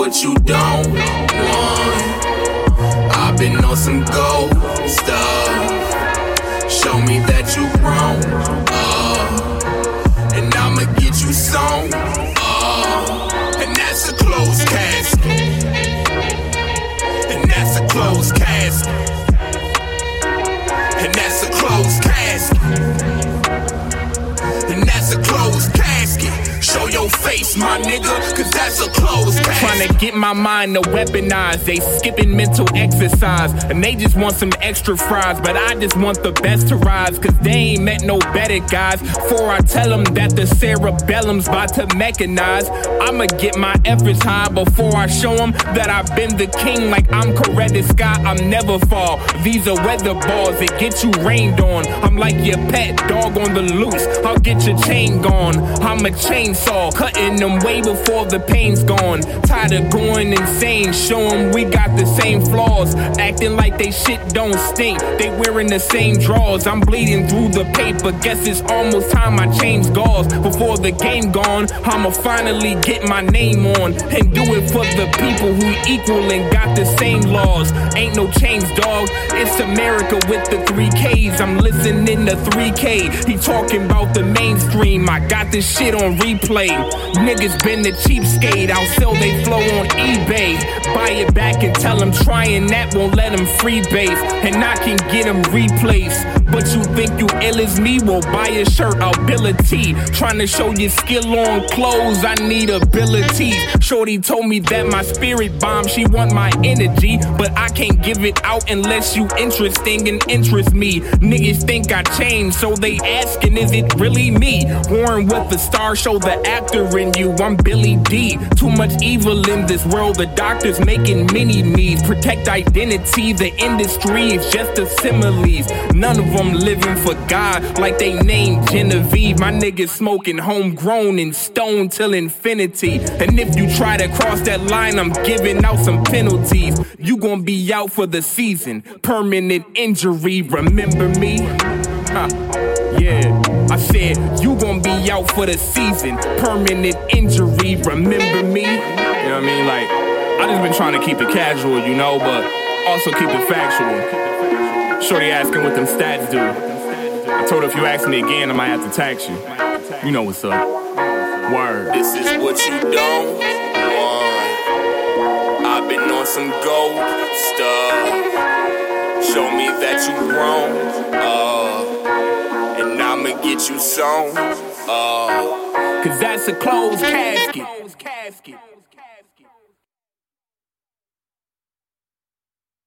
what you don't want. I've been on some gold stuff. Show me that you grown. Uh, and I'ma get you some. Uh, and that's a closed casket. And that's a closed casket. And that's a closed casket. And that's a closed casket. Show your face, my nigga, cause that's a. Trying to get my mind to weaponize. They skipping mental exercise. And they just want some extra fries. But I just want the best to rise. Cause they ain't met no better guys. Before I tell them that the cerebellum's about to mechanize. I'ma get my efforts high before I show them that I've been the king. Like I'm Coretta Scott, I'm never fall. These are weather balls that get you rained on. I'm like your pet dog on the loose. I'll get your chain gone. I'm a chainsaw, cutting them way before the pain's gone. Tired of going insane, show 'em we got the same flaws. Acting like they shit don't stink. They wearing the same drawers. I'm bleeding through the paper. Guess it's almost time I change gauze. Before the game gone, I'ma finally get my name on and do it for the people who equal and got the same laws. Ain't no change, dog. It's America with the three Ks. I'm listening to 3K. He talking about the mainstream. I got this shit on replay. Niggas been the cheapskate. I'll sell they flow on eBay. Buy it back and tell them trying that won't let them free base. And I can get them replaced. But you think you ill as me? Well, buy a shirt, ability. Trying to show your skill on clothes, I need ability. Shorty told me that my spirit bomb, she want my energy. But I can't give it out unless you interesting and interest me. Niggas think I changed, so they asking, is it really me? Born with the star, show the actor in you. I'm Billy Dee. Too much evil in this world, the doctors making mini me's. Protect identity, the industry is just a similes. None of them living for God like they named Genevieve. My niggas smoking homegrown and stone till infinity. And if you try to cross that line, I'm giving out some penalties. You gon' be out for the season. Permanent injury, remember me? Huh. Yeah, I said you gon' be out for the season. Permanent injury, remember me? You know what I mean? Like, I just been trying to keep it casual, you know, but also keep it factual. Shorty asking what them stats do. I told her if you ask me again, I might have to tax you. You know what's up. Word. This is what you don't want. I've been on some gold stuff. Show me that you grown. Uh, and I'ma get you some. Uh, Cause that's a closed casket.